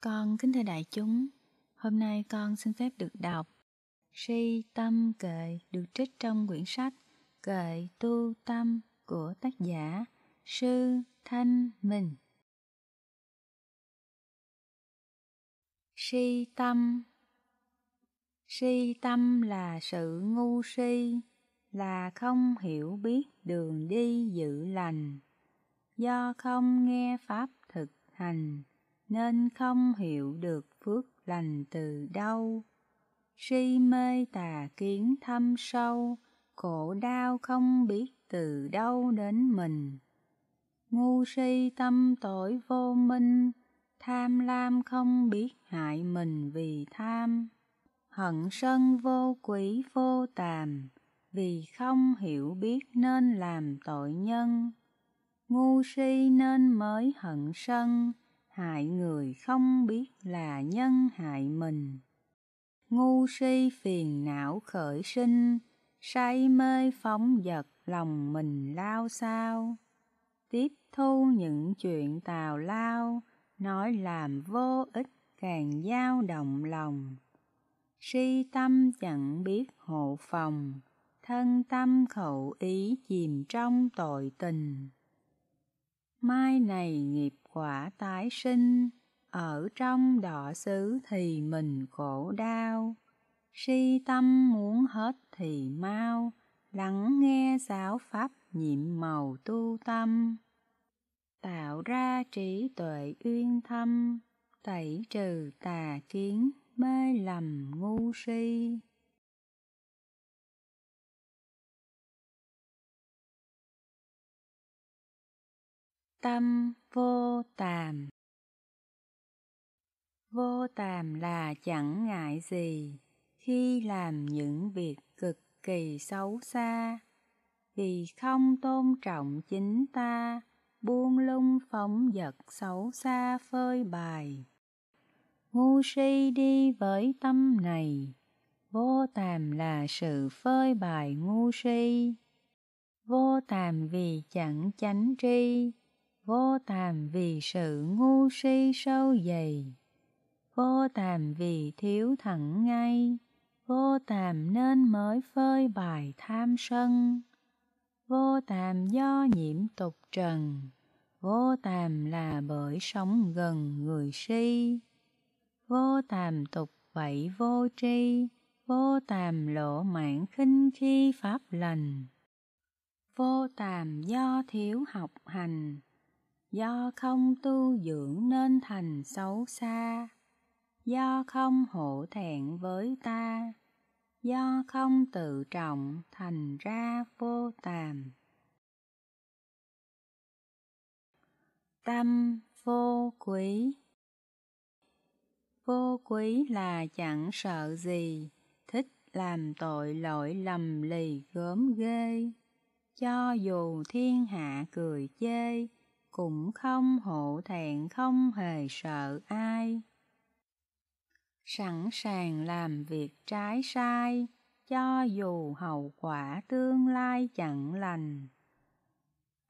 Con kính thưa đại chúng, hôm nay con xin phép được đọc Si Tâm Kệ được trích trong quyển sách Kệ Tu Tâm của tác giả Sư Thanh Minh. Si tâm Si tâm là sự ngu si, là không hiểu biết đường đi dự lành, do không nghe pháp thực hành nên không hiểu được phước lành từ đâu. Si mê tà kiến thâm sâu, khổ đau không biết từ đâu đến mình. Ngu si tâm tội vô minh, tham lam không biết hại mình vì tham. Hận sân vô quỷ vô tàm, vì không hiểu biết nên làm tội nhân. Ngu si nên mới hận sân, hại người không biết là nhân hại mình. Ngu si phiền não khởi sinh, say mê phóng dật lòng mình lao sao. Tiếp thu những chuyện tào lao, nói làm vô ích càng dao động lòng. Si tâm chẳng biết hộ phòng, thân tâm khẩu ý chìm trong tội tình. Mai này nghiệp quả tái sinh, ở trong đọ xứ thì mình khổ đau. Si tâm muốn hết thì mau, lắng nghe giáo pháp nhiệm màu tu tâm. Tạo ra trí tuệ uyên thâm, tẩy trừ tà kiến mê lầm ngu si. Tâm vô tàm Vô tàm là chẳng ngại gì khi làm những việc cực kỳ xấu xa, vì không tôn trọng chính ta, buông lung phóng dật xấu xa phơi bài. Ngu si đi với tâm này, vô tàm là sự phơi bài ngu si. Vô tàm vì chẳng chánh tri, vô tàm vì sự ngu si sâu dày, vô tàm vì thiếu thẳng ngay, vô tàm nên mới phơi bài tham sân, vô tàm do nhiễm tục trần, vô tàm là bởi sống gần người si, vô tàm tục vậy vô tri, vô tàm lộ mạng khinh khi pháp lành, vô tàm do thiếu học hành, do không tu dưỡng nên thành xấu xa, do không hổ thẹn với ta, do không tự trọng thành ra vô tàm. Tâm vô quý Vô quý là chẳng sợ gì, thích làm tội lỗi lầm lì gớm ghê. Cho dù thiên hạ cười chê, cũng không hổ thẹn không hề sợ ai. Sẵn sàng làm việc trái sai, cho dù hậu quả tương lai chẳng lành.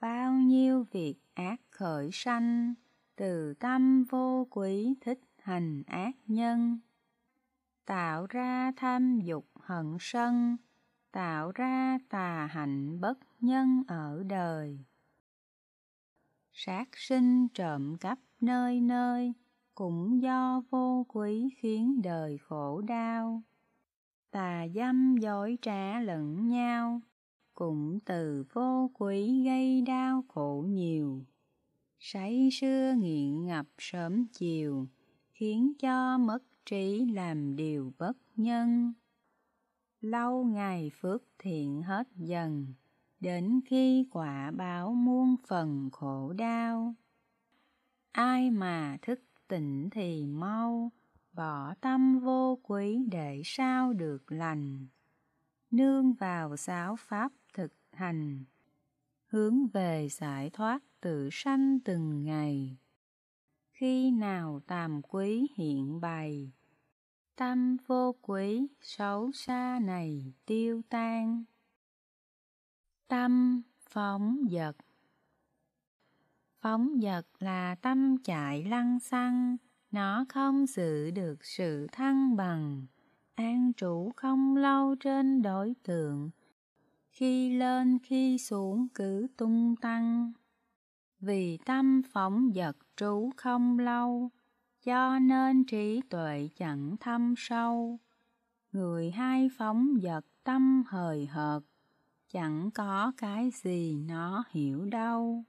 Bao nhiêu việc ác khởi sanh, từ tâm vô quý thích hành ác nhân. Tạo ra tham dục hận sân, tạo ra tà hạnh bất nhân ở đời sát sinh trộm cắp nơi nơi, cũng do vô quý khiến đời khổ đau. Tà dâm dối trá lẫn nhau, cũng từ vô quý gây đau khổ nhiều. sấy xưa nghiện ngập sớm chiều, khiến cho mất trí làm điều bất nhân. Lâu ngày phước thiện hết dần, đến khi quả báo muôn phần khổ đau. Ai mà thức tỉnh thì mau, bỏ tâm vô quý để sao được lành. Nương vào giáo pháp thực hành, hướng về giải thoát tự sanh từng ngày. Khi nào tàm quý hiện bày, tâm vô quý xấu xa này tiêu tan. Tâm phóng dật Phóng dật là tâm chạy lăng xăng, nó không giữ được sự thăng bằng, an trụ không lâu trên đối tượng, khi lên khi xuống cứ tung tăng. Vì tâm phóng dật trú không lâu, cho nên trí tuệ chẳng thâm sâu. Người hai phóng dật tâm hời hợt, chẳng có cái gì nó hiểu đâu.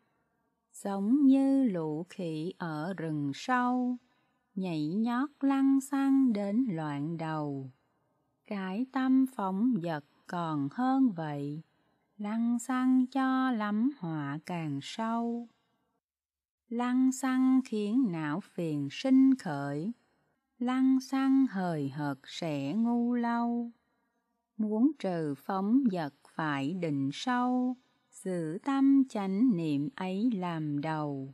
Giống như lũ khỉ ở rừng sâu, nhảy nhót lăn xăng đến loạn đầu. Cái tâm phóng dật còn hơn vậy, lăn xăng cho lắm họa càng sâu. Lăng xăng khiến não phiền sinh khởi, lăng xăng hời hợt sẽ ngu lâu. Muốn trừ phóng vật phải định sâu, giữ tâm chánh niệm ấy làm đầu.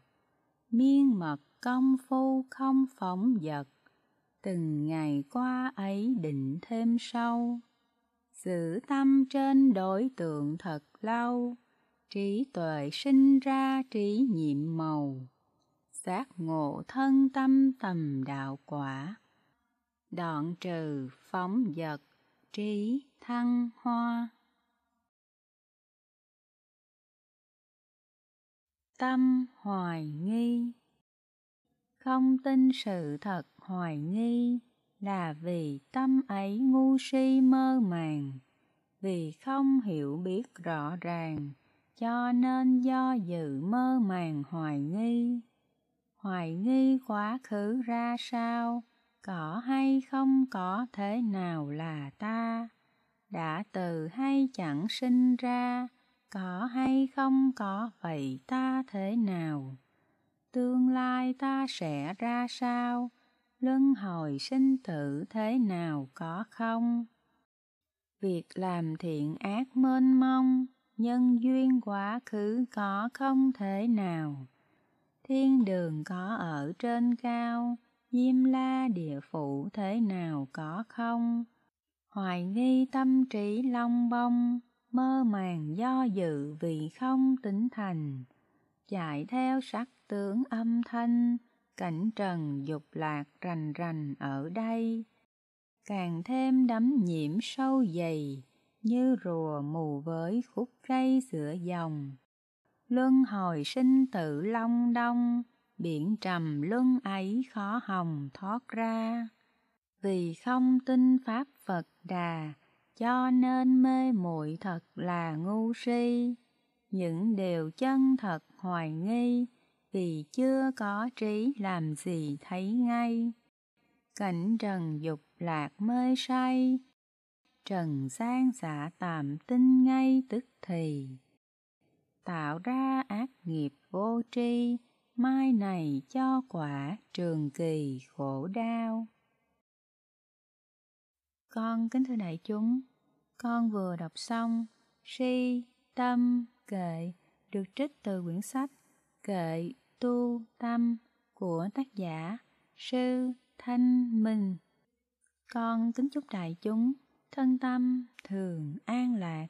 Miên mật công phu không phóng vật, từng ngày qua ấy định thêm sâu. Giữ tâm trên đối tượng thật lâu, trí tuệ sinh ra trí nhiệm màu, giác ngộ thân tâm tầm đạo quả, đoạn trừ phóng vật trí thăng hoa. Tâm hoài nghi Không tin sự thật hoài nghi là vì tâm ấy ngu si mơ màng, vì không hiểu biết rõ ràng, cho nên do dự mơ màng hoài nghi. Hoài nghi quá khứ ra sao, có hay không có thế nào là ta, đã từ hay chẳng sinh ra, có hay không có vậy ta thế nào, tương lai ta sẽ ra sao, luân hồi sinh tử thế nào có không? Việc làm thiện ác mênh mông, nhân duyên quá khứ có không thể nào. Thiên đường có ở trên cao, diêm la địa phủ thế nào có không? Hoài nghi tâm trí long bông, mơ màng do dự vì không tỉnh thành. Chạy theo sắc tướng âm thanh, cảnh trần dục lạc rành rành ở đây. Càng thêm đắm nhiễm sâu dày, như rùa mù với khúc cây giữa dòng. Luân hồi sinh tử long đông, biển trầm luân ấy khó hồng thoát ra. Vì không tin Pháp Phật Đà, cho nên mê muội thật là ngu si. Những điều chân thật hoài nghi, vì chưa có trí làm gì thấy ngay. Cảnh trần dục lạc mê say, trần gian xả tạm tin ngay tức thì. Tạo ra ác nghiệp vô tri, mai này cho quả trường kỳ khổ đau. Con kính thưa đại chúng, con vừa đọc xong Si, Tâm, Kệ được trích từ quyển sách Kệ, Tu, Tâm của tác giả Sư Thanh Minh. Con kính chúc đại chúng thân tâm thường an lạc,